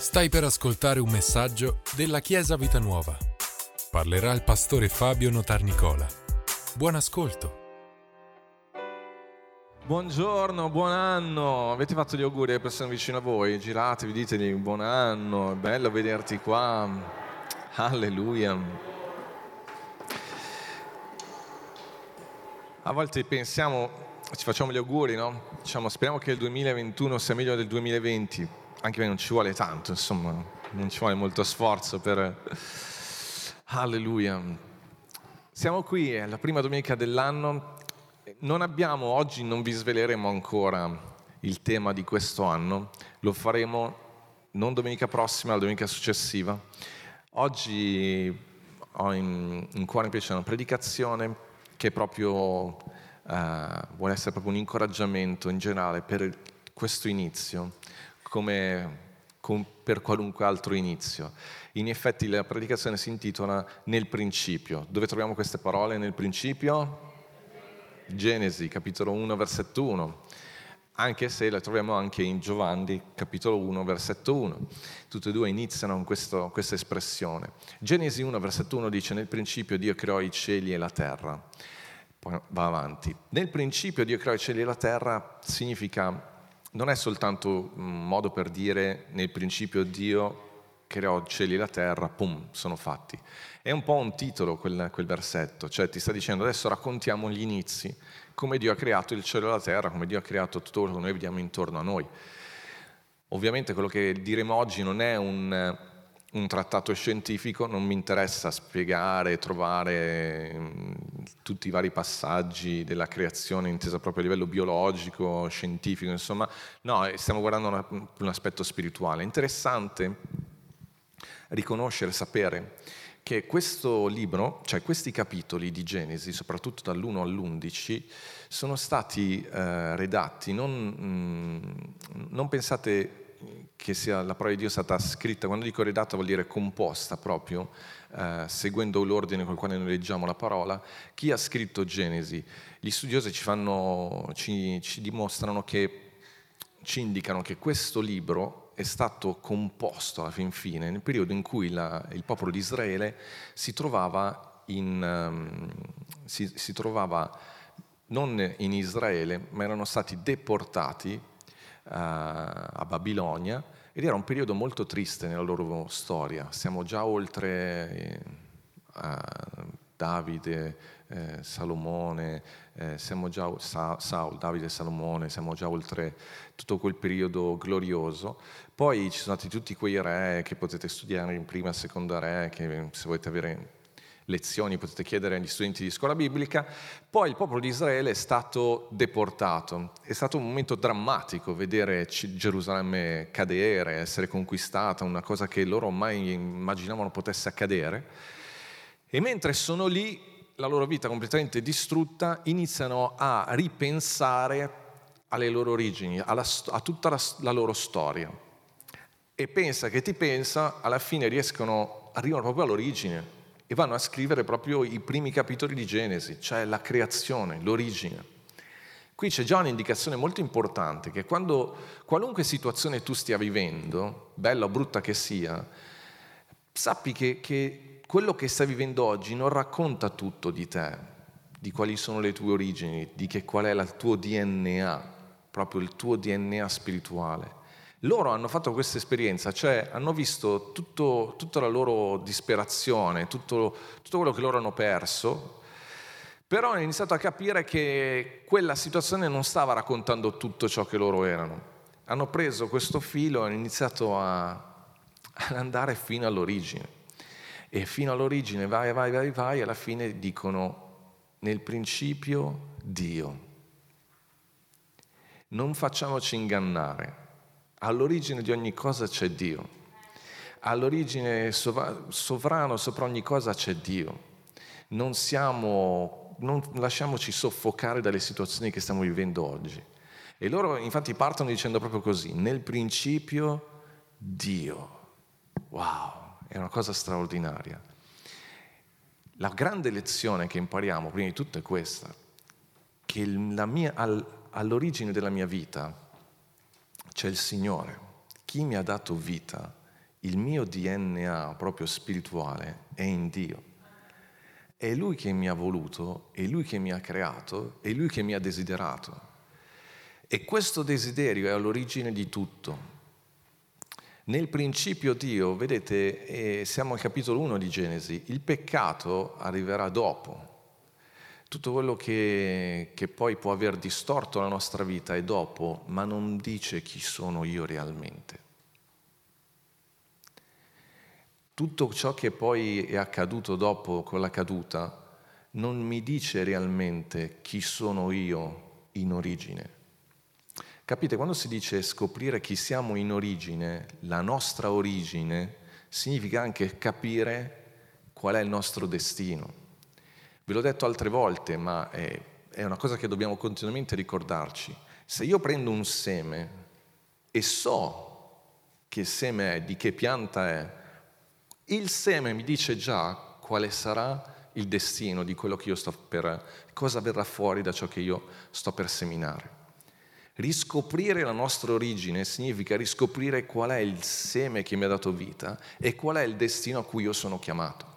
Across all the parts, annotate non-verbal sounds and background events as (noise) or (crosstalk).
Stai per ascoltare un messaggio della Chiesa Vita Nuova. Parlerà il pastore Fabio Notarnicola. Buon ascolto. Buongiorno, buon anno. Avete fatto gli auguri alle persone vicino a voi? Giratevi, ditegli buon anno, è bello vederti qua. Alleluia. A volte pensiamo, ci facciamo gli auguri, no? Diciamo, speriamo che il 2021 sia meglio del 2020, anche se non ci vuole tanto, insomma, non ci vuole molto sforzo per... Alleluia. Siamo qui, è la prima domenica dell'anno non abbiamo, oggi non vi sveleremo ancora il tema di questo anno, lo faremo non domenica prossima, la domenica successiva. Oggi ho in, in cuore invece una predicazione che proprio eh, vuole essere proprio un incoraggiamento in generale per questo inizio, come per qualunque altro inizio. In effetti la predicazione si intitola Nel principio. Dove troviamo queste parole nel principio? Genesi, capitolo 1, versetto 1, anche se la troviamo anche in Giovanni, capitolo 1, versetto 1. Tutte e due iniziano con questo, questa espressione. Genesi 1, versetto 1 dice, nel principio Dio creò i cieli e la terra. Poi va avanti. Nel principio Dio creò i cieli e la terra significa, non è soltanto un modo per dire nel principio Dio creò cieli e la terra, pum, sono fatti. È un po' un titolo quel, quel, versetto, cioè ti sta dicendo adesso raccontiamo gli inizi, come Dio ha creato il cielo e la terra, come Dio ha creato tutto quello che noi vediamo intorno a noi. Ovviamente quello che diremo oggi non è un, un trattato scientifico, non mi interessa spiegare, trovare mm, tutti i vari passaggi della creazione intesa proprio a livello biologico, scientifico, insomma, no, stiamo guardando una, un aspetto spirituale. Interessante riconoscere, sapere che questo libro, cioè questi capitoli di Genesi, soprattutto dall'1 all'11, sono stati eh, redatti, non, mh, mm, non, pensate che sia, la parola di Dio sia stata scritta, quando dico redatta vuol dire composta proprio, eh, seguendo l'ordine col quale noi leggiamo la parola, chi ha scritto Genesi? Gli studiosi ci, fanno, ci, ci dimostrano che ci indicano che questo libro è stato composto alla fin fine nel periodo in cui la, il popolo di Israele si trovava, in, um, si, si trovava, non in Israele, ma erano stati deportati a Babilonia ed era un periodo molto triste nella loro storia. Siamo già oltre eh, Davide, eh, Salomone, eh, siamo già, Sa, Saul, Davide e Salomone, siamo già oltre tutto quel periodo glorioso. Poi ci sono stati tutti quei re che potete studiare in prima e seconda re, che se volete avere lezioni potete chiedere agli studenti di scuola biblica. Poi il popolo di Israele è stato deportato. È stato un momento drammatico vedere Gerusalemme cadere, essere conquistata, una cosa che loro mai immaginavano potesse accadere. E mentre sono lì, la loro vita completamente distrutta, iniziano a ripensare alle loro origini, alla, a tutta la, la loro storia. E pensa che ti pensa, alla fine riescono, arrivano proprio all'origine e vanno a scrivere proprio i primi capitoli di Genesi, cioè la creazione, l'origine. Qui c'è già un'indicazione molto importante, che quando qualunque situazione tu stia vivendo, bella o brutta che sia, sappi che, che quello che stai vivendo oggi non racconta tutto di te, di quali sono le tue origini, di che, qual è il tuo DNA, proprio il tuo DNA spirituale. Loro hanno fatto questa esperienza, cioè hanno visto tutto, tutta la loro disperazione, tutto, tutto quello che loro hanno perso, però hanno iniziato a capire che quella situazione non stava raccontando tutto ciò che loro erano. Hanno preso questo filo e hanno iniziato a, ad andare fino all'origine e fino all'origine vai, vai, vai, vai, alla fine dicono nel principio Dio. Non facciamoci ingannare, all'origine di ogni cosa c'è Dio, all'origine sovrano sopra ogni cosa c'è Dio. Non, siamo, non lasciamoci soffocare dalle situazioni che stiamo vivendo oggi. E loro infatti partono dicendo proprio così, nel principio Dio. Wow è una cosa straordinaria. La grande lezione che impariamo prima di tutto è questa, che mia, all'origine della mia vita c'è il Signore, chi mi ha dato vita il mio DNA proprio spirituale è in Dio. È Lui che mi ha voluto, è Lui che mi ha creato, è Lui che mi ha desiderato. E questo desiderio è all'origine di tutto. Nel principio Dio, vedete, eh, siamo al capitolo 1 di Genesi, il peccato arriverà dopo. Tutto quello che, che poi può aver distorto la nostra vita è dopo, ma non dice chi sono io realmente. Tutto ciò che poi è accaduto dopo con la caduta non mi dice realmente chi sono io in origine. Capite, quando si dice scoprire chi siamo in origine, la nostra origine, significa anche capire qual è il nostro destino. Ve l'ho detto altre volte, ma è, è una cosa che dobbiamo continuamente ricordarci. Se io prendo un seme e so che seme è, di che pianta è, il seme mi dice già quale sarà il destino di quello che io sto per, cosa verrà fuori da ciò che io sto per seminare. Riscoprire la nostra origine significa riscoprire qual è il seme che mi ha dato vita e qual è il destino a cui io sono chiamato.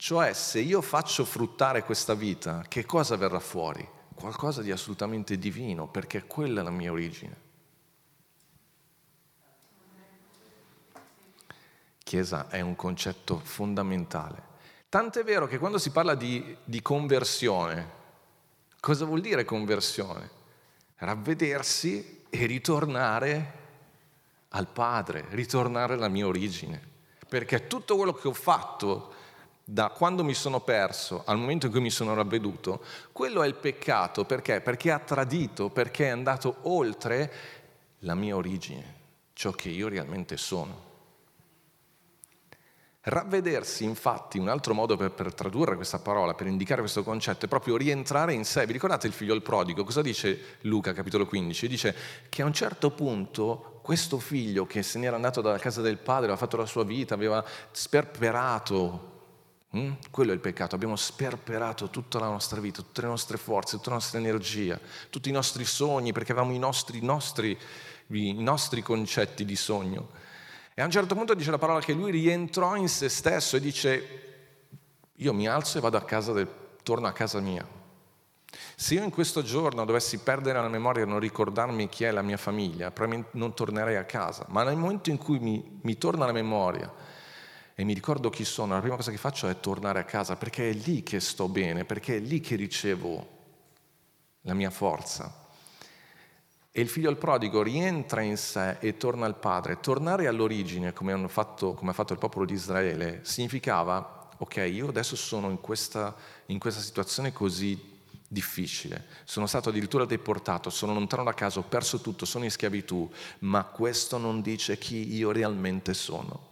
Cioè, se io faccio fruttare questa vita, che cosa verrà fuori? Qualcosa di assolutamente divino, perché quella è la mia origine. Chiesa è un concetto fondamentale. Tant'è vero che quando si parla di, di conversione, cosa vuol dire conversione? ravvedersi e ritornare al Padre, ritornare alla mia origine. Perché tutto quello che ho fatto da quando mi sono perso al momento in cui mi sono ravveduto, quello è il peccato. Perché? Perché ha tradito, perché è andato oltre la mia origine, ciò che io realmente sono. Ravvedersi, infatti, un altro modo per, per, tradurre questa parola, per indicare questo concetto, è proprio rientrare in sé. Vi ricordate il figlio al prodigo? Cosa dice Luca, capitolo 15? Dice che a un certo punto questo figlio che se n'era andato dalla casa del padre, aveva fatto la sua vita, aveva sperperato Mm? Quello è il peccato, abbiamo sperperato tutta la nostra vita, tutte le nostre forze, tutta la nostra energia, tutti i nostri sogni, perché avevamo i nostri, nostri, i nostri concetti di sogno. E a un certo punto dice la parola che lui rientrò in se stesso e dice, io mi alzo e vado a casa del, torno a casa mia. Se io in questo giorno dovessi perdere la memoria e non ricordarmi chi è la mia famiglia, probabilmente non tornerei a casa. Ma nel momento in cui mi, mi torna la memoria e mi ricordo chi sono, la prima cosa che faccio è tornare a casa, perché è lì che sto bene, perché è lì che ricevo la mia forza. E il figlio al prodigo rientra in sé e torna al padre. Tornare all'origine, come, fatto, come ha fatto il popolo di Israele, significava, ok, io adesso sono in questa, in questa situazione così difficile, sono stato addirittura deportato, sono lontano da casa, ho perso tutto, sono in schiavitù, ma questo non dice chi io realmente sono.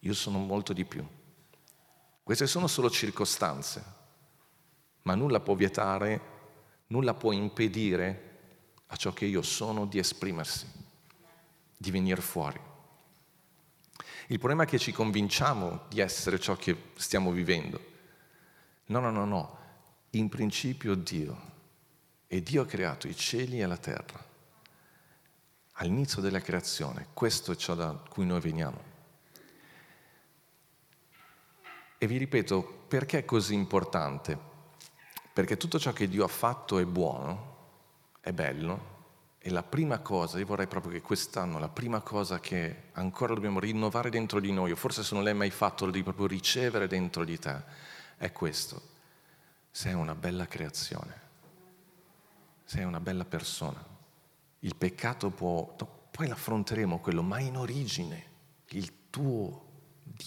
Io sono molto di più. Queste sono solo circostanze, ma nulla può vietare, nulla può impedire a ciò che io sono di esprimersi, di venire fuori. Il problema è che ci convinciamo di essere ciò che stiamo vivendo. No, no, no, no. In principio Dio. E Dio ha creato i cieli e la terra. All'inizio della creazione, questo è ciò da cui noi veniamo. E vi ripeto, perché è così importante? Perché tutto ciò che Dio ha fatto è buono, è bello e la prima cosa, io vorrei proprio che quest'anno la prima cosa che ancora dobbiamo rinnovare dentro di noi, o forse se non l'hai mai fatto, lo devi proprio ricevere dentro di te, è questo. Sei una bella creazione, sei una bella persona. Il peccato può, poi l'affronteremo quello, ma in origine il tuo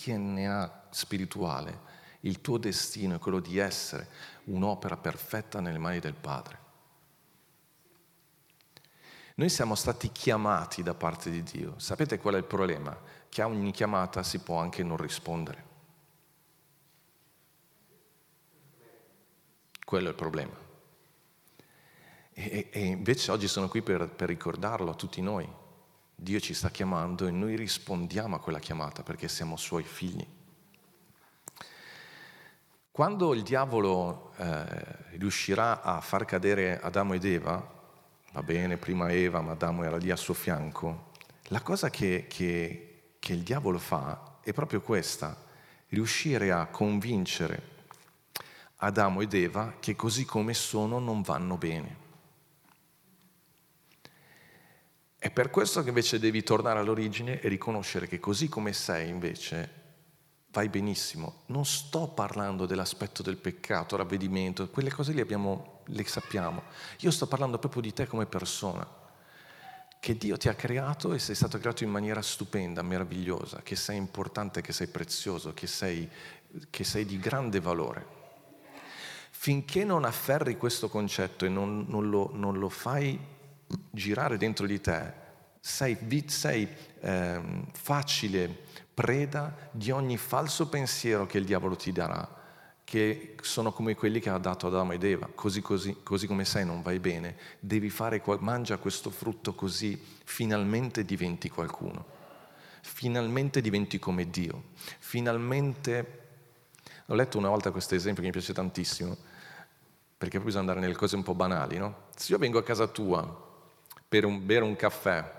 DNA spirituale, il tuo destino è quello di essere un'opera perfetta nelle mani del Padre. Noi siamo stati chiamati da parte di Dio. Sapete qual è il problema? Che a ogni chiamata si può anche non rispondere. Quello è il problema. E, e invece oggi sono qui per, per ricordarlo a tutti noi. Dio ci sta chiamando e noi rispondiamo a quella chiamata perché siamo suoi figli. Quando il diavolo eh, riuscirà a far cadere Adamo ed Eva, va bene, prima Eva, ma Adamo era lì a suo fianco, la cosa che, che, che il diavolo fa è proprio questa, riuscire a convincere Adamo ed Eva che così come sono non vanno bene. È per questo che invece devi tornare all'origine e riconoscere che così come sei invece vai benissimo. Non sto parlando dell'aspetto del peccato, ravvedimento, quelle cose lì abbiamo, le sappiamo. Io sto parlando proprio di te come persona, che Dio ti ha creato e sei stato creato in maniera stupenda, meravigliosa, che sei importante, che sei prezioso, che sei, che sei di grande valore. Finché non afferri questo concetto e non, non, lo, non lo fai girare dentro di te, sei, sei eh, facile preda di ogni falso pensiero che il diavolo ti darà, che sono come quelli che ha dato Adamo ed Eva, così, così, così come sei non vai bene, devi fare, mangia questo frutto così finalmente diventi qualcuno, finalmente diventi come Dio, finalmente... Ho letto una volta questo esempio che mi piace tantissimo, perché poi bisogna andare nelle cose un po' banali, no? Se io vengo a casa tua per un, bere un caffè.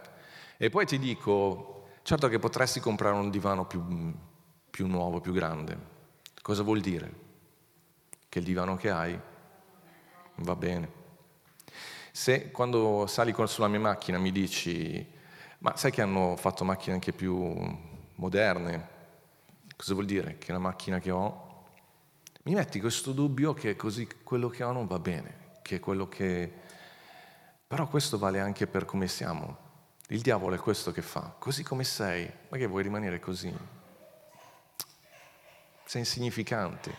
E poi ti dico, certo che potresti comprare un divano più, più nuovo, più grande. Cosa vuol dire? Che il divano che hai va bene. Se quando sali sulla mia macchina mi dici, ma sai che hanno fatto macchine anche più moderne? Cosa vuol dire? Che la macchina che ho mi metti questo dubbio che così quello che ho non va bene, che quello che però questo vale anche per come siamo. Il diavolo è questo che fa. Così come sei, ma che vuoi rimanere così? Sei insignificante,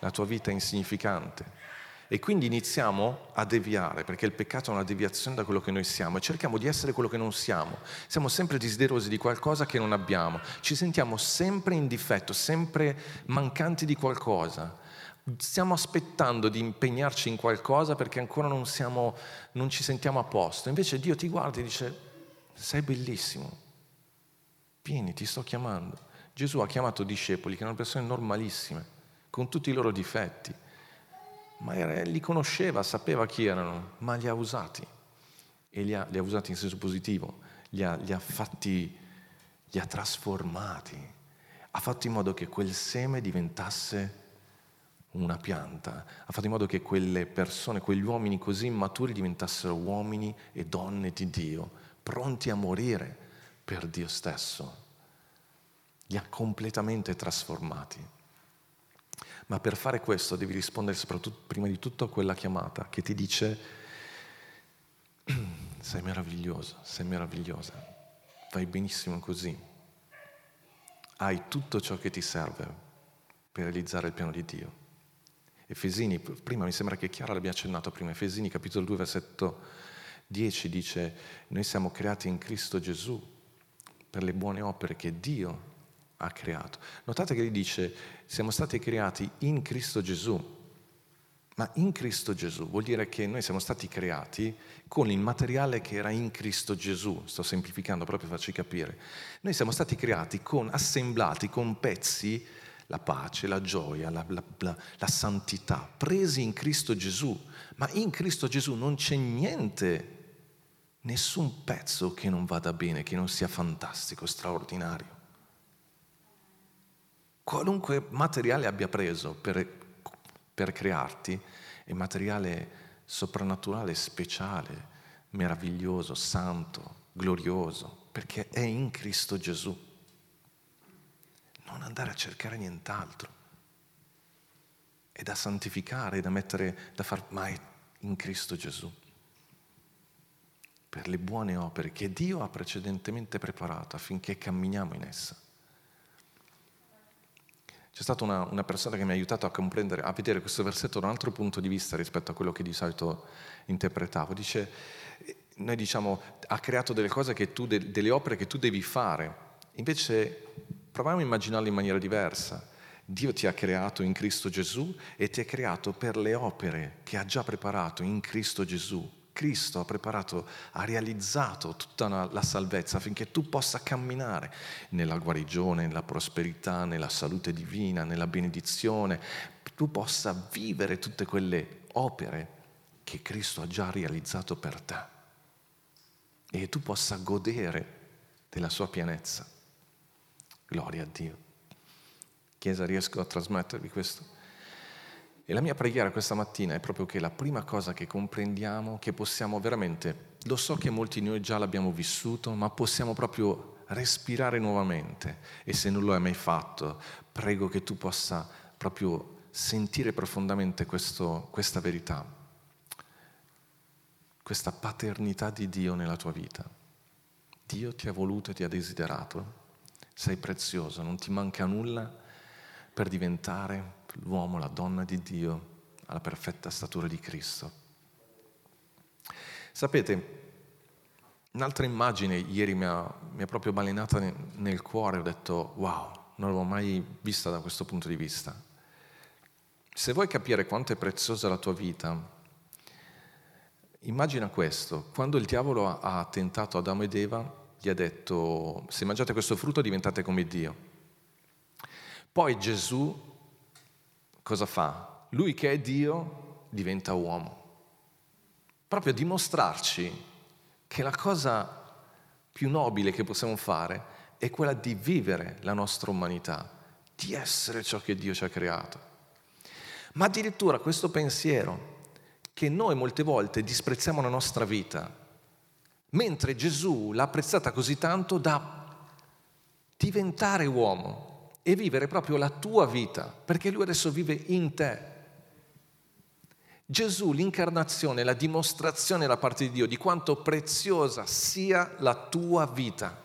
la tua vita è insignificante. E quindi iniziamo a deviare, perché il peccato è una deviazione da quello che noi siamo e cerchiamo di essere quello che non siamo. Siamo sempre desiderosi di qualcosa che non abbiamo, ci sentiamo sempre in difetto, sempre mancanti di qualcosa stiamo aspettando di impegnarci in qualcosa perché ancora non, siamo, non ci sentiamo a posto. Invece Dio ti guarda e dice, sei bellissimo, vieni, ti sto chiamando. Gesù ha chiamato discepoli che erano persone normalissime, con tutti i loro difetti, ma era, li conosceva, sapeva chi erano, ma li ha usati. E li ha, li ha usati in senso positivo, li ha, li ha fatti, li ha trasformati, ha fatto in modo che quel seme diventasse una pianta, ha fatto in modo che quelle persone, quegli uomini così immaturi diventassero uomini e donne di Dio, pronti a morire per Dio stesso. Li ha completamente trasformati. Ma per fare questo devi rispondere soprattutto, prima di tutto a quella chiamata che ti dice (clears throat) sei meraviglioso, sei meravigliosa, vai benissimo così, hai tutto ciò che ti serve per realizzare il piano di Dio. Efesini, prima mi sembra che Chiara l'abbia accennato prima, Efesini capitolo 2 versetto 10 dice noi siamo creati in Cristo Gesù per le buone opere che Dio ha creato. Notate che lui dice siamo stati creati in Cristo Gesù, ma in Cristo Gesù vuol dire che noi siamo stati creati con il materiale che era in Cristo Gesù, sto semplificando proprio per farci capire. Noi siamo stati creati con, assemblati con pezzi la pace, la gioia, la, la, la, la, santità, presi in Cristo Gesù. Ma in Cristo Gesù non c'è niente, nessun pezzo che non vada bene, che non sia fantastico, straordinario. Qualunque materiale abbia preso per, per crearti è materiale soprannaturale, speciale, meraviglioso, santo, glorioso, perché è in Cristo Gesù non andare a cercare nient'altro. È da santificare, da mettere, da far mai in Cristo Gesù. Per le buone opere che Dio ha precedentemente preparato affinché camminiamo in essa. C'è stata una, una, persona che mi ha aiutato a comprendere, a vedere questo versetto da un altro punto di vista rispetto a quello che di solito interpretavo. Dice, noi diciamo, ha creato delle cose che tu, delle opere che tu devi fare. Invece Proviamo a immaginarlo in maniera diversa. Dio ti ha creato in Cristo Gesù e ti ha creato per le opere che ha già preparato in Cristo Gesù. Cristo ha preparato, ha realizzato tutta la salvezza affinché tu possa camminare nella guarigione, nella prosperità, nella salute divina, nella benedizione, tu possa vivere tutte quelle opere che Cristo ha già realizzato per te e tu possa godere della sua pienezza. Gloria a Dio. Chiesa, riesco a trasmettervi questo? E la mia preghiera questa mattina è proprio che la prima cosa che comprendiamo, che possiamo veramente, lo so che molti di noi già l'abbiamo vissuto, ma possiamo proprio respirare nuovamente. E se non lo hai mai fatto, prego che tu possa proprio sentire profondamente questo, questa verità, questa paternità di Dio nella tua vita. Dio ti ha voluto e ti ha desiderato, sei prezioso, non ti manca nulla per diventare l'uomo, la donna di Dio alla perfetta statura di Cristo. Sapete, un'altra immagine ieri mi ha, mi ha proprio balenata nel cuore, ho detto wow, non l'avevo mai vista da questo punto di vista. Se vuoi capire quanto è preziosa la tua vita, immagina questo, quando il diavolo ha tentato Adamo ed Eva, gli ha detto se mangiate questo frutto diventate come Dio. Poi Gesù cosa fa? Lui che è Dio diventa uomo. Proprio a dimostrarci che la cosa più nobile che possiamo fare è quella di vivere la nostra umanità, di essere ciò che Dio ci ha creato. Ma addirittura questo pensiero che noi molte volte disprezziamo la nostra vita, mentre Gesù l'ha apprezzata così tanto da diventare uomo, e vivere proprio la tua vita, perché lui adesso vive in te. Gesù, l'incarnazione, la dimostrazione da parte di Dio di quanto preziosa sia la tua vita.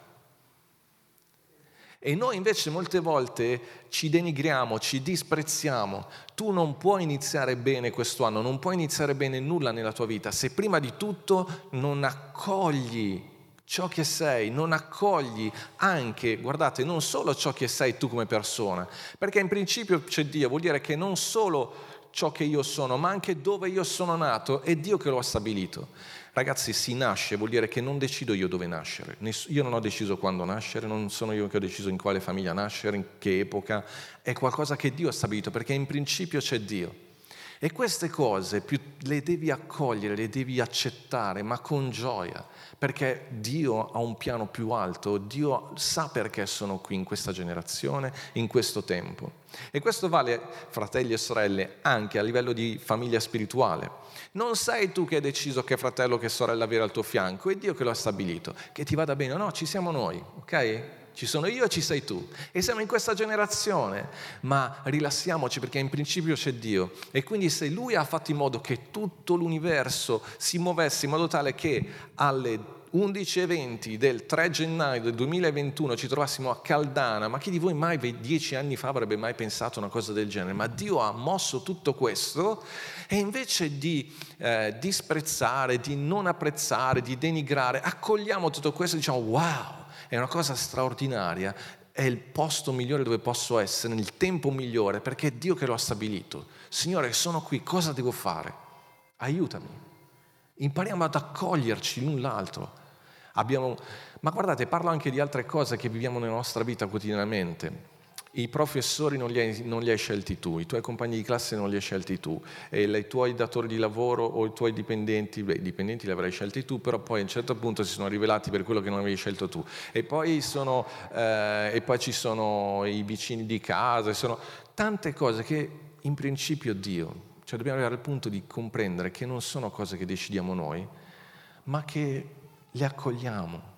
E noi invece molte volte ci denigriamo, ci disprezziamo. Tu non puoi iniziare bene questo anno, non puoi iniziare bene nulla nella tua vita se prima di tutto non accogli ciò che sei, non accogli anche, guardate, non solo ciò che sei tu come persona, perché in principio c'è Dio, vuol dire che non solo ciò che io sono, ma anche dove io sono nato, è Dio che lo ha stabilito. Ragazzi, si nasce, vuol dire che non decido io dove nascere, io non ho deciso quando nascere, non sono io che ho deciso in quale famiglia nascere, in che epoca, è qualcosa che Dio ha stabilito, perché in principio c'è Dio. E queste cose le devi accogliere, le devi accettare, ma con gioia, perché Dio ha un piano più alto, Dio sa perché sono qui in questa generazione, in questo tempo. E questo vale, fratelli e sorelle, anche a livello di famiglia spirituale. Non sei tu che hai deciso che fratello o che sorella avere al tuo fianco, è Dio che lo ha stabilito, che ti vada bene, no, ci siamo noi, ok? Ci sono io e ci sei tu. E siamo in questa generazione, ma rilassiamoci perché in principio c'è Dio. E quindi se Lui ha fatto in modo che tutto l'universo si muovesse in modo tale che alle 11.20 del 3 gennaio del 2021 ci trovassimo a Caldana, ma chi di voi mai dieci anni fa avrebbe mai pensato una cosa del genere? Ma Dio ha mosso tutto questo e invece di eh, disprezzare, di non apprezzare, di denigrare, accogliamo tutto questo e diciamo wow, è una cosa straordinaria, è il posto migliore dove posso essere, nel tempo migliore, perché è Dio che lo ha stabilito. Signore, sono qui, cosa devo fare? Aiutami. Impariamo ad accoglierci l'un l'altro. Abbiamo... Ma guardate, parlo anche di altre cose che viviamo nella nostra vita quotidianamente. I professori non li, hai, non li, hai, scelti tu, i tuoi compagni di classe non li hai scelti tu, e i tuoi datori di lavoro o i tuoi dipendenti, beh, i dipendenti li avrai scelti tu, però poi a un certo punto si sono rivelati per quello che non avevi scelto tu. E poi, sono, eh, e poi ci sono i vicini di casa, sono tante cose che in principio Dio, cioè dobbiamo arrivare al punto di comprendere che non sono cose che decidiamo noi, ma che le accogliamo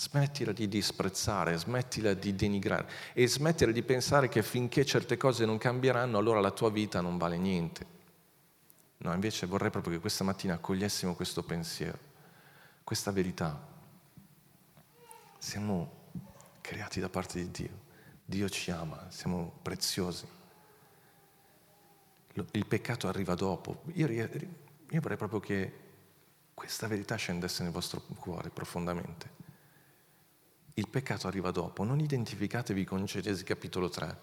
Smettila di disprezzare, smettila di denigrare e smettila di pensare che finché certe cose non cambieranno allora la tua vita non vale niente. No, invece vorrei proprio che questa mattina accogliessimo questo pensiero, questa verità. Siamo creati da parte di Dio, Dio ci ama, siamo preziosi. Il peccato arriva dopo. Io, io vorrei proprio che questa verità scendesse nel vostro cuore profondamente il peccato arriva dopo, non identificatevi con Genesi capitolo 3,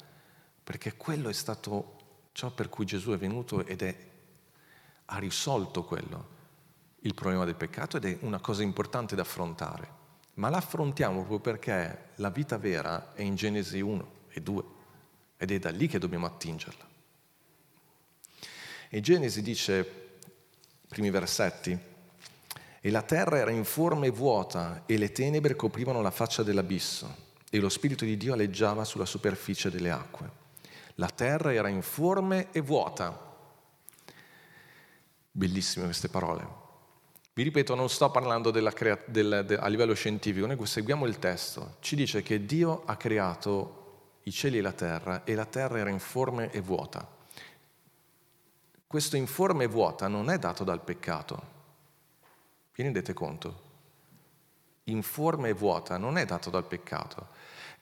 perché quello è stato ciò per cui Gesù è venuto ed è, ha risolto quello, il problema del peccato ed è una cosa importante da affrontare. Ma l'affrontiamo proprio perché la vita vera è in Genesi 1 e 2 ed è da lì che dobbiamo attingerla. E Genesi dice, primi versetti, e la terra era informe e vuota e le tenebre coprivano la faccia dell'abisso. e lo Spirito di Dio aleggiava sulla superficie delle acque. La terra era informe e vuota. Bellissime queste parole. Vi ripeto, non sto parlando crea- del, de, a livello scientifico, noi seguiamo il testo. Ci dice che Dio ha creato i cieli e la terra e la terra era informe e vuota. Questo informe e vuota non è dato dal peccato. Vi rendete conto? Informe e vuota non è dato dal peccato,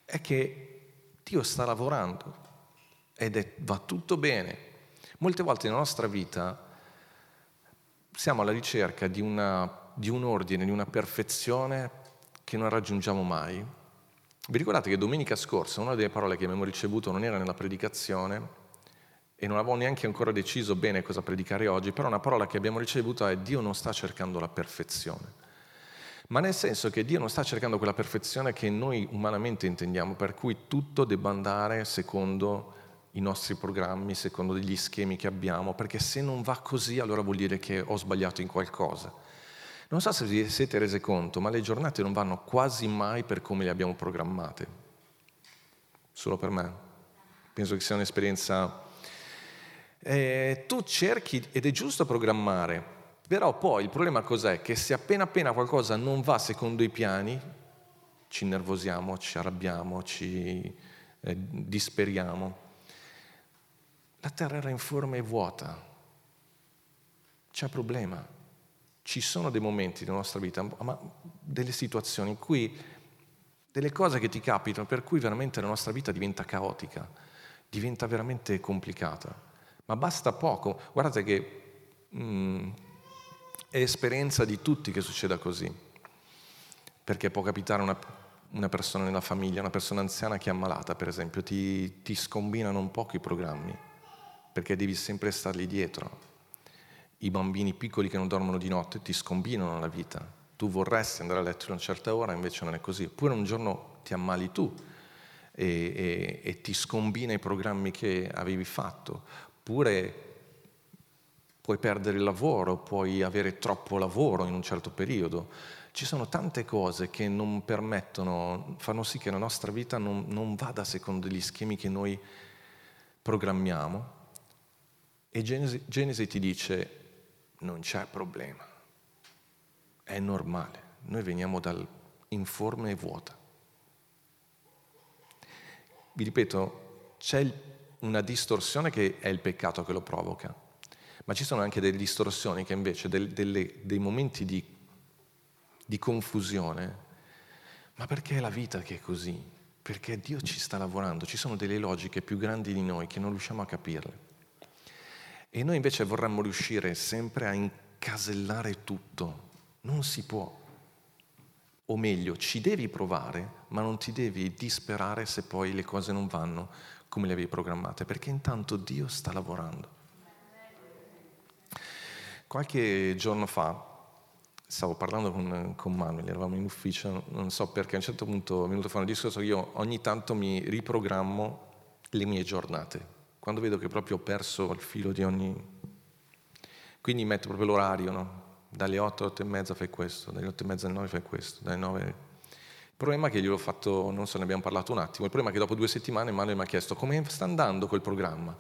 è che Dio sta lavorando ed è, va tutto bene. Molte volte nella nostra vita siamo alla ricerca di, una, di un ordine, di una perfezione che non raggiungiamo mai vi ricordate che domenica scorsa una delle parole che abbiamo ricevuto non era nella predicazione e non avevo neanche ancora deciso bene cosa predicare oggi, però una parola che abbiamo ricevuto è Dio non sta cercando la perfezione. Ma nel senso che Dio non sta cercando quella perfezione che noi umanamente intendiamo, per cui tutto debba andare secondo i nostri programmi, secondo degli schemi che abbiamo, perché se non va così allora vuol dire che ho sbagliato in qualcosa. Non so se vi siete resi conto, ma le giornate non vanno quasi mai per come le abbiamo programmate. Solo per me. Penso che sia un'esperienza... Eh, tu cerchi, ed è giusto programmare, però poi il problema cos'è? Che se appena appena qualcosa non va secondo i piani, ci nervosiamo, ci arrabbiamo, ci eh, disperiamo. La terra era in forma e vuota. C'è problema ci sono dei momenti nella nostra vita, ma delle situazioni in cui delle cose che ti capitano per cui veramente la nostra vita diventa caotica, diventa veramente complicata. Ma basta poco. Guardate che mm, è esperienza di tutti che succeda così. Perché può capitare una, una, persona nella famiglia, una persona anziana che è ammalata, per esempio, ti, ti scombinano un po' i programmi, perché devi sempre stargli dietro i bambini piccoli che non dormono di notte ti scombinano la vita. Tu vorresti andare a letto a una certa ora, invece non è così. Oppure un giorno ti ammali tu e, e, e ti scombina i programmi che avevi fatto. Oppure puoi perdere il lavoro, puoi avere troppo lavoro in un certo periodo. Ci sono tante cose che non permettono, fanno sì che la nostra vita non, non vada secondo gli schemi che noi programmiamo. E Genesi, Genesi ti dice, non c'è problema, è normale, noi veniamo dal informe e vuota. Vi ripeto, c'è una distorsione che è il peccato che lo provoca, ma ci sono anche delle distorsioni che invece, del, delle, dei momenti di, di confusione, ma perché è la vita che è così? Perché Dio ci sta lavorando, ci sono delle logiche più grandi di noi che non riusciamo a capirle. E noi invece vorremmo riuscire sempre a incasellare tutto. Non si può. O meglio, ci devi provare, ma non ti devi disperare se poi le cose non vanno come le avevi programmate, perché intanto Dio sta lavorando. Qualche giorno fa stavo parlando con, con Manuel, eravamo in ufficio, non so perché a un certo punto è venuto fuori un discorso, io ogni tanto mi riprogrammo le mie giornate, quando vedo che proprio ho perso il filo di ogni... Quindi metto proprio l'orario, no? Dalle 8 alle 8 e mezza fai questo, dalle 8 e mezza alle 9 fai questo, dalle 9... Il problema è che gliel'ho fatto, non so, ne abbiamo parlato un attimo, il problema è che dopo due settimane Manuel mi ha chiesto come sta andando quel programma.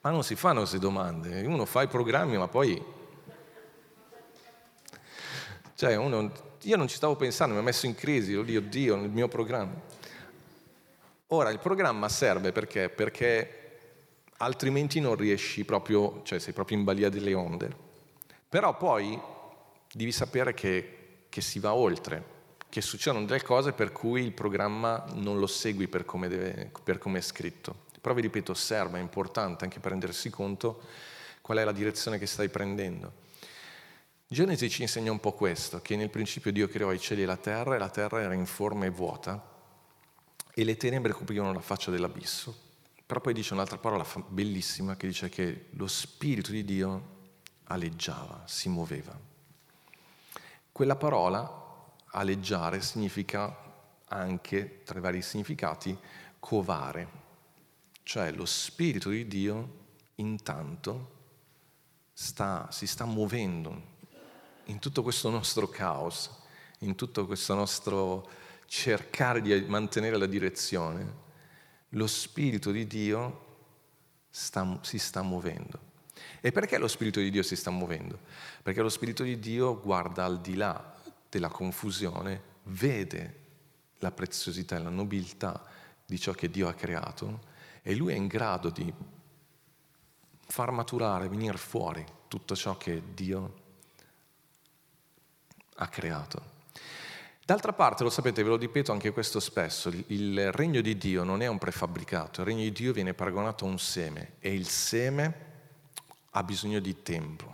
Ma non si fanno queste domande, uno fa i programmi ma poi... Cioè, uno, io non ci stavo pensando, mi ha messo in crisi, oddio, Dio, nel mio programma. Ora, il programma serve perché? Perché altrimenti non riesci proprio, cioè sei proprio in balia delle onde. Però poi devi sapere che, che si va oltre, che succedono delle cose per cui il programma non lo segui per come, deve, per come è scritto. Però vi ripeto, serve, è importante anche per rendersi conto qual è la direzione che stai prendendo. Genesi ci insegna un po' questo, che nel principio Dio creò i cieli e la terra e la terra era in forma e vuota e le tenebre coprivano la faccia dell'abisso. Però poi dice un'altra parola bellissima che dice che lo Spirito di Dio aleggiava, si muoveva. Quella parola, aleggiare, significa anche, tra i vari significati, covare, cioè lo Spirito di Dio intanto sta, si sta muovendo in tutto questo nostro caos, in tutto questo nostro cercare di mantenere la direzione, lo Spirito di Dio sta, si sta muovendo. E perché lo Spirito di Dio si sta muovendo? Perché lo Spirito di Dio guarda al di là della confusione, vede la preziosità e la nobiltà di ciò che Dio ha creato e lui è in grado di far maturare, venire fuori tutto ciò che Dio ha creato. D'altra parte, lo sapete, ve lo ripeto anche questo spesso, il regno di Dio non è un prefabbricato, il regno di Dio viene paragonato a un seme e il seme ha bisogno di tempo,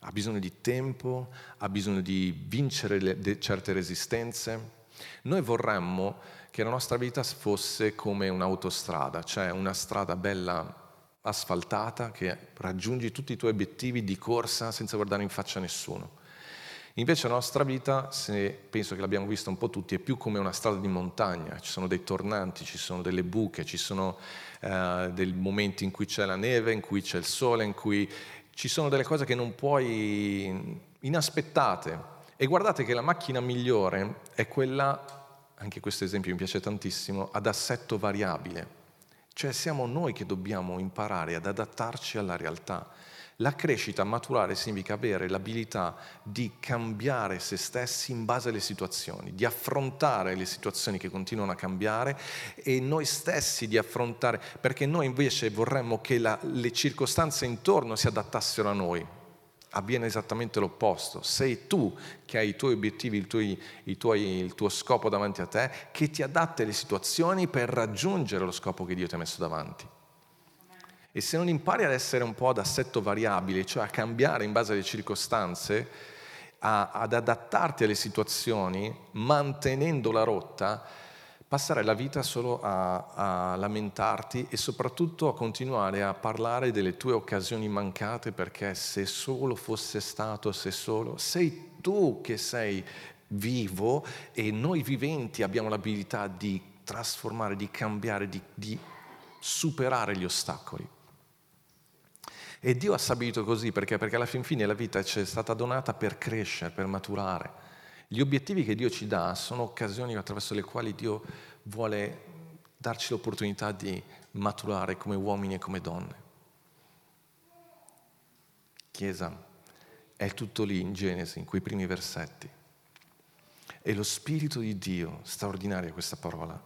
ha bisogno di tempo, ha bisogno di vincere le, certe resistenze. Noi vorremmo che la nostra vita fosse come un'autostrada, cioè una strada bella asfaltata che raggiungi tutti i tuoi obiettivi di corsa senza guardare in faccia a nessuno. Invece la nostra vita, se penso che l'abbiamo vista un po' tutti, è più come una strada di montagna, ci sono dei tornanti, ci sono delle buche, ci sono eh, dei momenti in cui c'è la neve, in cui c'è il sole, in cui ci sono delle cose che non puoi, inaspettate. E guardate che la macchina migliore è quella, anche questo esempio mi piace tantissimo, ad assetto variabile. Cioè siamo noi che dobbiamo imparare ad adattarci alla realtà. La crescita, maturare, significa avere l'abilità di cambiare se stessi in base alle situazioni, di affrontare le situazioni che continuano a cambiare e noi stessi di affrontare, perché noi invece vorremmo che la, le circostanze intorno si adattassero a noi. Avviene esattamente l'opposto. Sei tu che hai i tuoi obiettivi, il, tuoi, i tuoi, il tuo scopo davanti a te, che ti adatta alle situazioni per raggiungere lo scopo che Dio ti ha messo davanti. E se non impari ad essere un po' ad assetto variabile, cioè a cambiare in base alle circostanze, a, ad adattarti alle situazioni, mantenendo la rotta, passerai la vita solo a, a, lamentarti e soprattutto a continuare a parlare delle tue occasioni mancate perché se solo fosse stato, se solo, sei tu che sei vivo e noi viventi abbiamo l'abilità di trasformare, di cambiare, di, di superare gli ostacoli. E Dio ha stabilito così perché? Perché alla fin fine la vita ci è stata donata per crescere, per maturare. Gli obiettivi che Dio ci dà sono occasioni attraverso le quali Dio vuole darci l'opportunità di maturare come uomini e come donne. Chiesa, è tutto lì in Genesi, in quei primi versetti. E lo Spirito di Dio, straordinaria questa parola,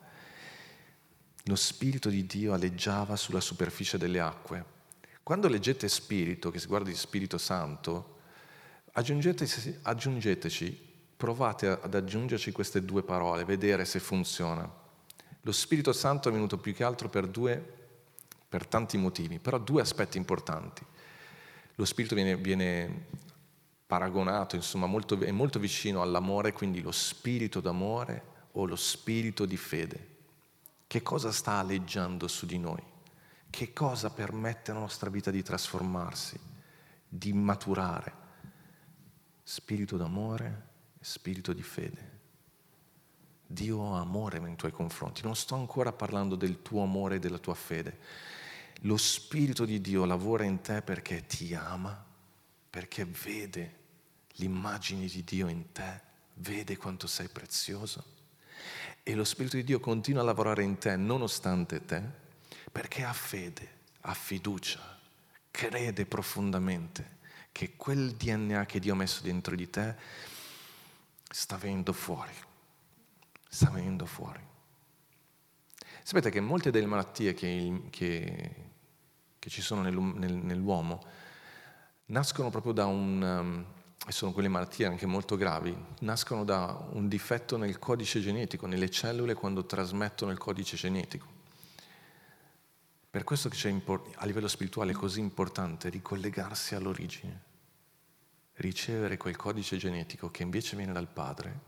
lo Spirito di Dio aleggiava sulla superficie delle acque quando leggete Spirito, che si guarda di Spirito Santo, aggiungeteci, aggiungeteci, provate ad aggiungerci queste due parole, vedere se funziona. Lo Spirito Santo è venuto più che altro per due, per tanti motivi, però due aspetti importanti. Lo Spirito viene, viene paragonato, insomma, molto, è molto vicino all'amore, quindi lo Spirito d'amore o lo Spirito di fede. Che cosa sta aleggiando su di noi? Che cosa permette alla nostra vita di trasformarsi, di maturare. Spirito d'amore spirito di fede. Dio ha amore nei tuoi confronti. Non sto ancora parlando del tuo amore e della tua fede. Lo Spirito di Dio lavora in te perché ti ama, perché vede l'immagine di Dio in te, vede quanto sei prezioso. E lo Spirito di Dio continua a lavorare in te nonostante te perché ha fede, ha fiducia, crede profondamente che quel DNA che Dio ha messo dentro di te sta venendo fuori, sta venendo fuori. Sapete che molte delle malattie che, che, che ci sono nel, nel, nell'uomo nascono proprio da un, um, e sono quelle malattie anche molto gravi, nascono da un difetto nel codice genetico, nelle cellule quando trasmettono il codice genetico. Per questo che c'è a livello spirituale è così importante ricollegarsi all'origine, ricevere quel codice genetico che invece viene dal Padre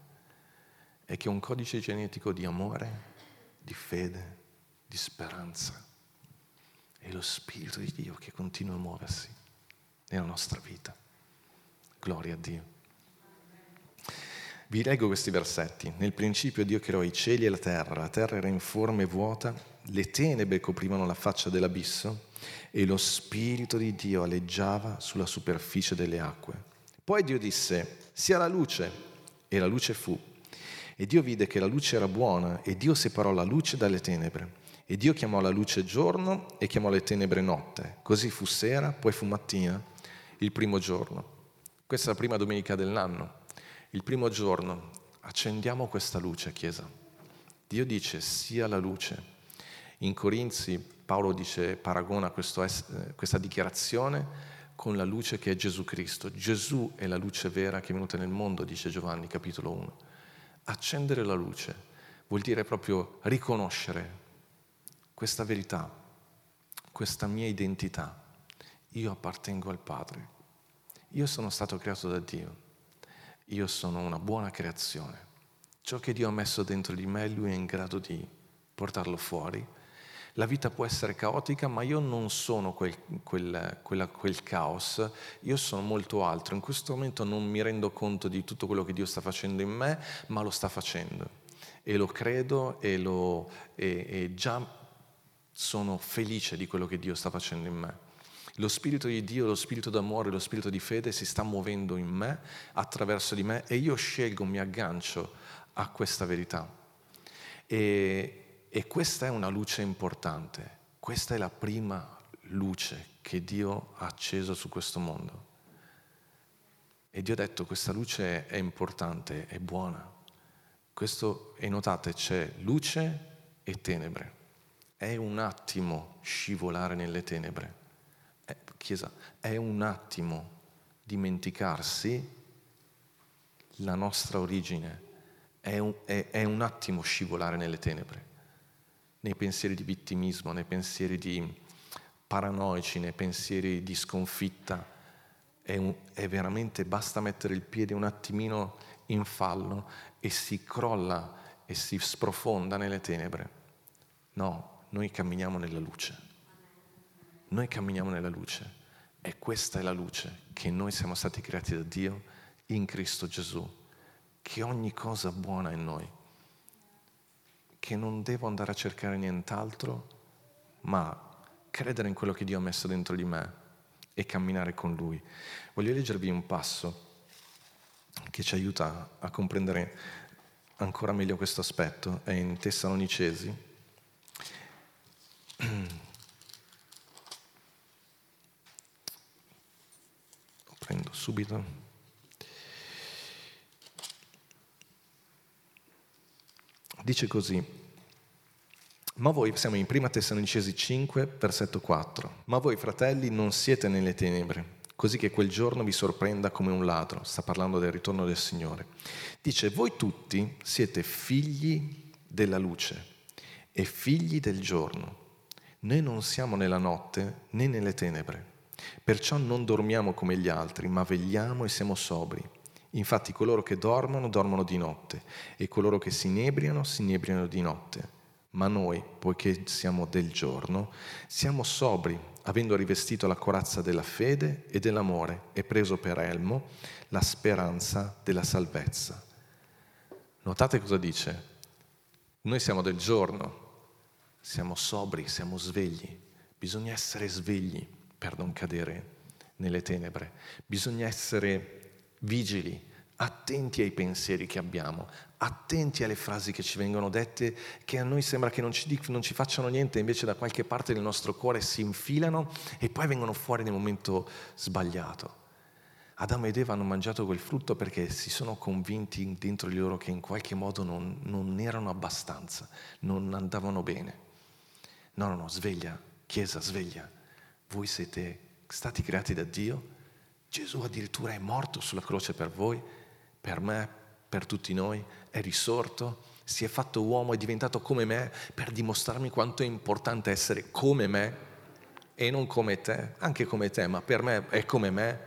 e che è un codice genetico di amore, di fede, di speranza. E lo Spirito di Dio che continua a muoversi nella nostra vita. Gloria a Dio. Vi leggo questi versetti. Nel principio Dio creò i cieli e la terra, la terra era informe e vuota le tenebre coprivano la faccia dell'abisso e lo Spirito di Dio aleggiava sulla superficie delle acque. Poi Dio disse, sia la luce, e la luce fu. E Dio vide che la luce era buona e Dio separò la luce dalle tenebre. E Dio chiamò la luce giorno e chiamò le tenebre notte. Così fu sera, poi fu mattina, il primo giorno. Questa è la prima domenica dell'anno. Il primo giorno accendiamo questa luce, Chiesa. Dio dice sia la luce. In Corinzi Paolo dice, paragona questo, questa dichiarazione con la luce che è Gesù Cristo. Gesù è la luce vera che è venuta nel mondo, dice Giovanni capitolo 1. Accendere la luce vuol dire proprio riconoscere questa verità, questa mia identità. Io appartengo al Padre. Io sono stato creato da Dio. Io sono una buona creazione. Ciò che Dio ha messo dentro di me, Lui è in grado di portarlo fuori la vita può essere caotica, ma io non sono quel, quel, quella, quel caos, io sono molto altro. In questo momento non mi rendo conto di tutto quello che Dio sta facendo in me, ma lo sta facendo. E lo credo e, lo, e, e già sono felice di quello che Dio sta facendo in me. Lo spirito di Dio, lo spirito d'amore, lo spirito di fede si sta muovendo in me, attraverso di me e io scelgo, mi aggancio a questa verità. E, e questa è una luce importante, questa è la prima luce che Dio ha acceso su questo mondo. E Dio ha detto questa luce è importante, è buona. Questo, e notate, c'è luce e tenebre. È un attimo scivolare nelle tenebre. È, chiesa, è un attimo dimenticarsi la nostra origine. È un, è, è un attimo scivolare nelle tenebre nei pensieri di vittimismo, nei pensieri di paranoici, nei pensieri di sconfitta. È, un, è veramente, basta mettere il piede un attimino in fallo e si crolla e si sprofonda nelle tenebre. No, noi camminiamo nella luce. Noi camminiamo nella luce e questa è la luce che noi siamo stati creati da Dio in Cristo Gesù, che ogni cosa buona è in noi che non devo andare a cercare nient'altro, ma credere in quello che Dio ha messo dentro di me e camminare con Lui. Voglio leggervi un passo che ci aiuta a comprendere ancora meglio questo aspetto, è in Tessalonicesi. Lo prendo subito. Dice così, ma voi, siamo in 1 Tessalonicesi 5, versetto 4, ma voi fratelli non siete nelle tenebre, così che quel giorno vi sorprenda come un ladro, sta parlando del ritorno del Signore. Dice, voi tutti siete figli della luce e figli del giorno. Noi non siamo nella notte né nelle tenebre, perciò non dormiamo come gli altri, ma vegliamo e siamo sobri. Infatti coloro che dormono, dormono di notte, e coloro che si inebriano, si inebriano di notte. Ma noi, poiché siamo del giorno, siamo sobri, avendo rivestito la corazza della fede e dell'amore e preso per elmo la speranza della salvezza. Notate cosa dice? Noi siamo del giorno, siamo sobri, siamo svegli. Bisogna essere svegli per non cadere nelle tenebre. Bisogna essere vigili, attenti ai pensieri che abbiamo, attenti alle frasi che ci vengono dette, che a noi sembra che non ci, non ci, facciano niente, invece da qualche parte del nostro cuore si infilano e poi vengono fuori nel momento sbagliato. Adamo ed Eva hanno mangiato quel frutto perché si sono convinti dentro di loro che in qualche modo non, non erano abbastanza, non andavano bene. No, no, no, sveglia, Chiesa, sveglia. Voi siete stati creati da Dio Gesù addirittura è morto sulla croce per voi, per me, per tutti noi, è risorto, si è fatto uomo, è diventato come me per dimostrarmi quanto è importante essere come me e non come te, anche come te, ma per me è come me,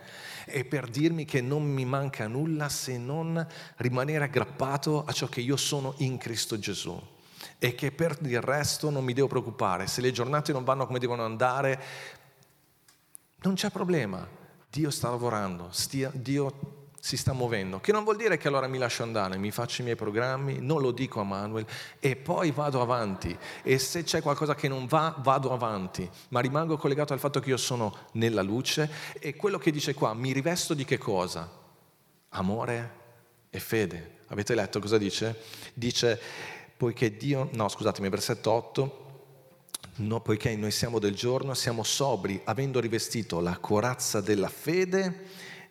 e per dirmi che non mi manca nulla se non rimanere aggrappato a ciò che io sono in Cristo Gesù. E che per il resto non mi devo preoccupare, se le giornate non vanno come devono andare, non c'è problema, Dio sta lavorando, stia, Dio si sta muovendo, che non vuol dire che allora mi lascio andare, mi faccio i miei programmi, non lo dico a Manuel e poi vado avanti e se c'è qualcosa che non va, vado avanti, ma rimango collegato al fatto che io sono nella luce e quello che dice qua, mi rivesto di che cosa? Amore, e fede. Avete letto cosa dice? Dice, poiché Dio, no scusatemi, versetto 8, no, poiché noi siamo del giorno, siamo sobri, avendo rivestito la corazza della fede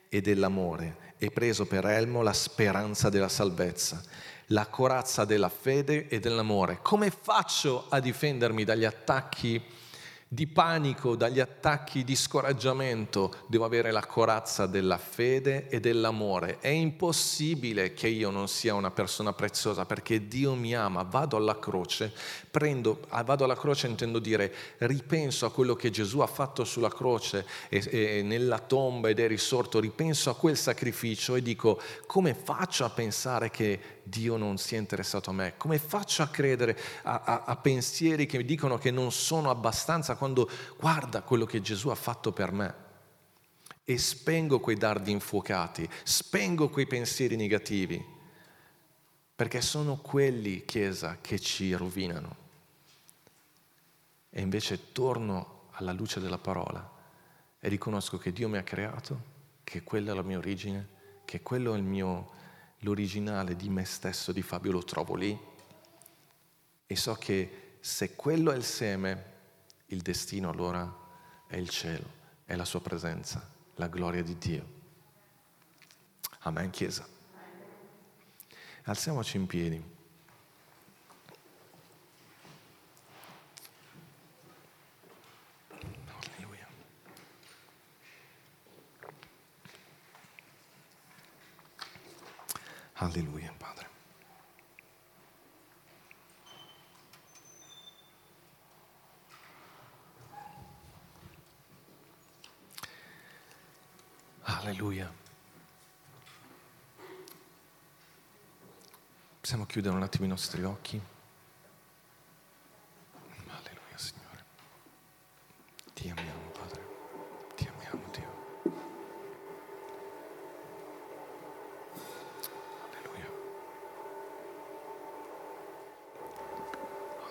e dell'amore e preso per elmo la speranza della salvezza, la corazza della fede e dell'amore. Come faccio a difendermi dagli attacchi? Di panico, dagli attacchi di scoraggiamento, devo avere la corazza della fede e dell'amore. È impossibile che io non sia una persona preziosa perché Dio mi ama. Vado alla croce, prendo, ah, vado alla croce intendo dire ripenso a quello che Gesù ha fatto sulla croce e, e nella tomba ed è risorto, ripenso a quel sacrificio e dico come faccio a pensare che Dio non sia interessato a me? Come faccio a credere a, a, a pensieri che mi dicono che non sono abbastanza quando guarda quello che Gesù ha fatto per me? E spengo quei dardi infuocati, spengo quei pensieri negativi, perché sono quelli, Chiesa, che ci rovinano. E invece torno alla luce della parola e riconosco che Dio mi ha creato, che quella è la mia origine, che quello è il mio l'originale di me stesso, di Fabio, lo trovo lì e so che se quello è il seme, il destino allora è il cielo, è la sua presenza, la gloria di Dio. Amen, Chiesa. Alziamoci in piedi. Alleluia, Padre. Alleluia. Possiamo chiudere un attimo i nostri occhi? Alleluia, Signore. Ti amiamo.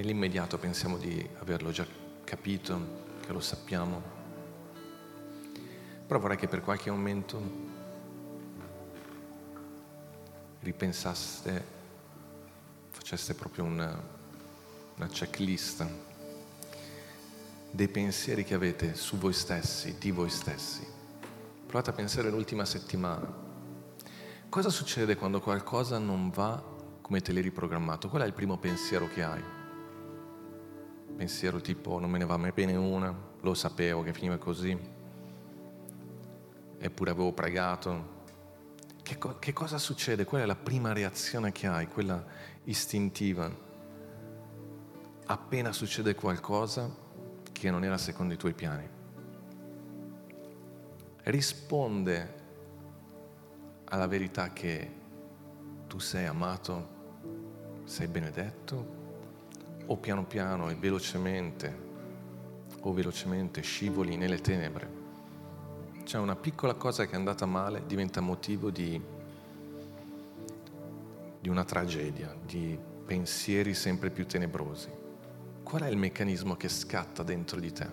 nell'immediato pensiamo di averlo già capito, che lo sappiamo, però vorrei che per qualche momento ripensaste, faceste proprio una, una checklist dei pensieri che avete su voi stessi, di voi stessi. Provate a pensare all'ultima settimana. Cosa succede quando qualcosa non va come te l'hai riprogrammato? Qual è il primo pensiero che hai? Pensiero tipo non me ne va mai bene una, lo sapevo che finiva così, eppure avevo pregato. Che, co- che cosa succede? Qual è la prima reazione che hai, quella istintiva? Appena succede qualcosa, che non era secondo i tuoi piani. Risponde alla verità che tu sei amato, sei benedetto, o piano piano e velocemente o velocemente scivoli nelle tenebre. C'è una piccola cosa che è andata male, diventa motivo di, di una tragedia, di pensieri sempre più tenebrosi qual è il meccanismo che scatta dentro di te?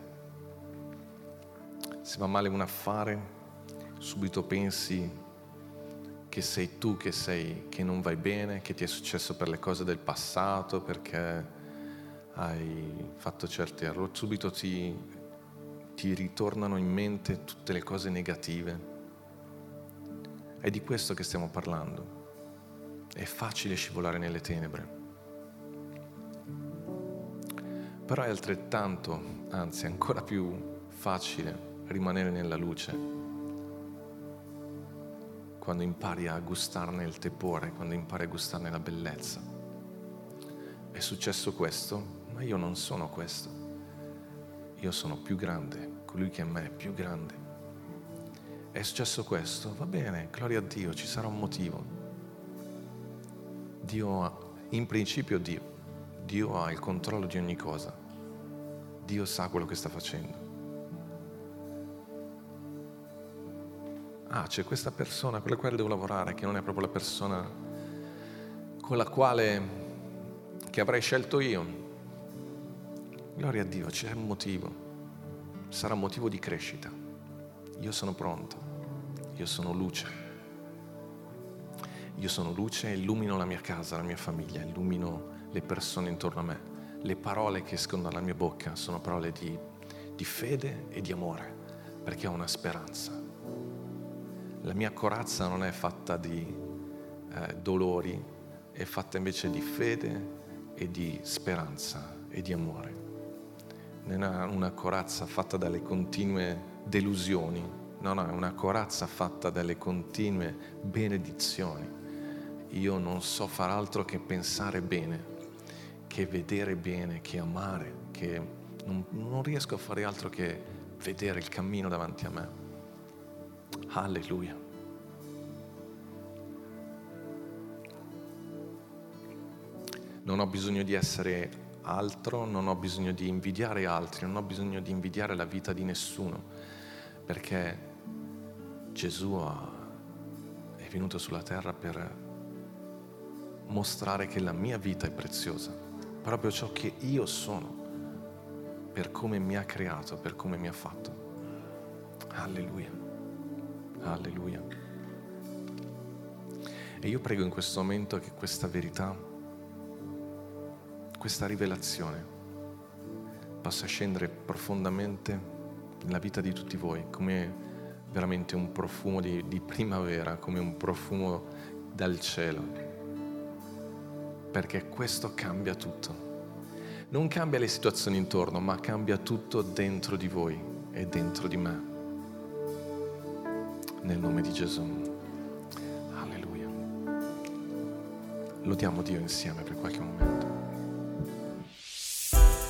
Se va male un affare, subito pensi che sei tu che sei, che non vai bene, che ti è successo per le cose del passato, perché hai fatto certi errori, subito ti, ti ritornano in mente tutte le cose negative. È di questo che stiamo parlando. È facile scivolare nelle tenebre. Però è altrettanto, anzi ancora più facile rimanere nella luce quando impari a gustarne il tepore, quando impari a gustarne la bellezza. È successo questo, ma io non sono questo. Io sono più grande, colui che è me è più grande. è successo questo, va bene, gloria a Dio, ci sarà un motivo. Dio, in principio Dio, Dio ha il controllo di ogni cosa, Dio sa quello che sta facendo. Ah, c'è questa persona con la quale devo lavorare, che non è proprio la persona con la quale che avrei scelto io. Gloria a Dio, c'è un motivo, sarà un motivo di crescita. Io sono pronto. Io sono luce. Io sono luce e illumino la mia casa, la mia famiglia, illumino le persone intorno a me. Le parole che escono dalla mia bocca sono parole di, di fede e di amore, perché ho una speranza. La mia corazza non è fatta di eh, dolori, è fatta invece di fede e di speranza e di amore. Non è una corazza fatta dalle continue delusioni, No, no, è una corazza fatta dalle continue benedizioni. Io non so far altro che pensare bene, che vedere bene, che amare, che non, non riesco a fare altro che vedere il cammino davanti a me. Alleluia. Non ho bisogno di essere altro, non ho bisogno di invidiare altri, non ho bisogno di invidiare la vita di nessuno, perché Gesù è venuto sulla terra per mostrare che la mia vita è preziosa, proprio ciò che io sono, per come mi ha creato, per come mi ha fatto. Alleluia, alleluia. E io prego in questo momento che questa verità, questa rivelazione possa scendere profondamente nella vita di tutti voi, come veramente un profumo di, di primavera, come un profumo dal cielo, perché questo cambia tutto. Non cambia le situazioni intorno, ma cambia tutto dentro di voi e dentro di me. Nel nome di Gesù. Alleluia. Lodiamo Dio insieme per qualche momento.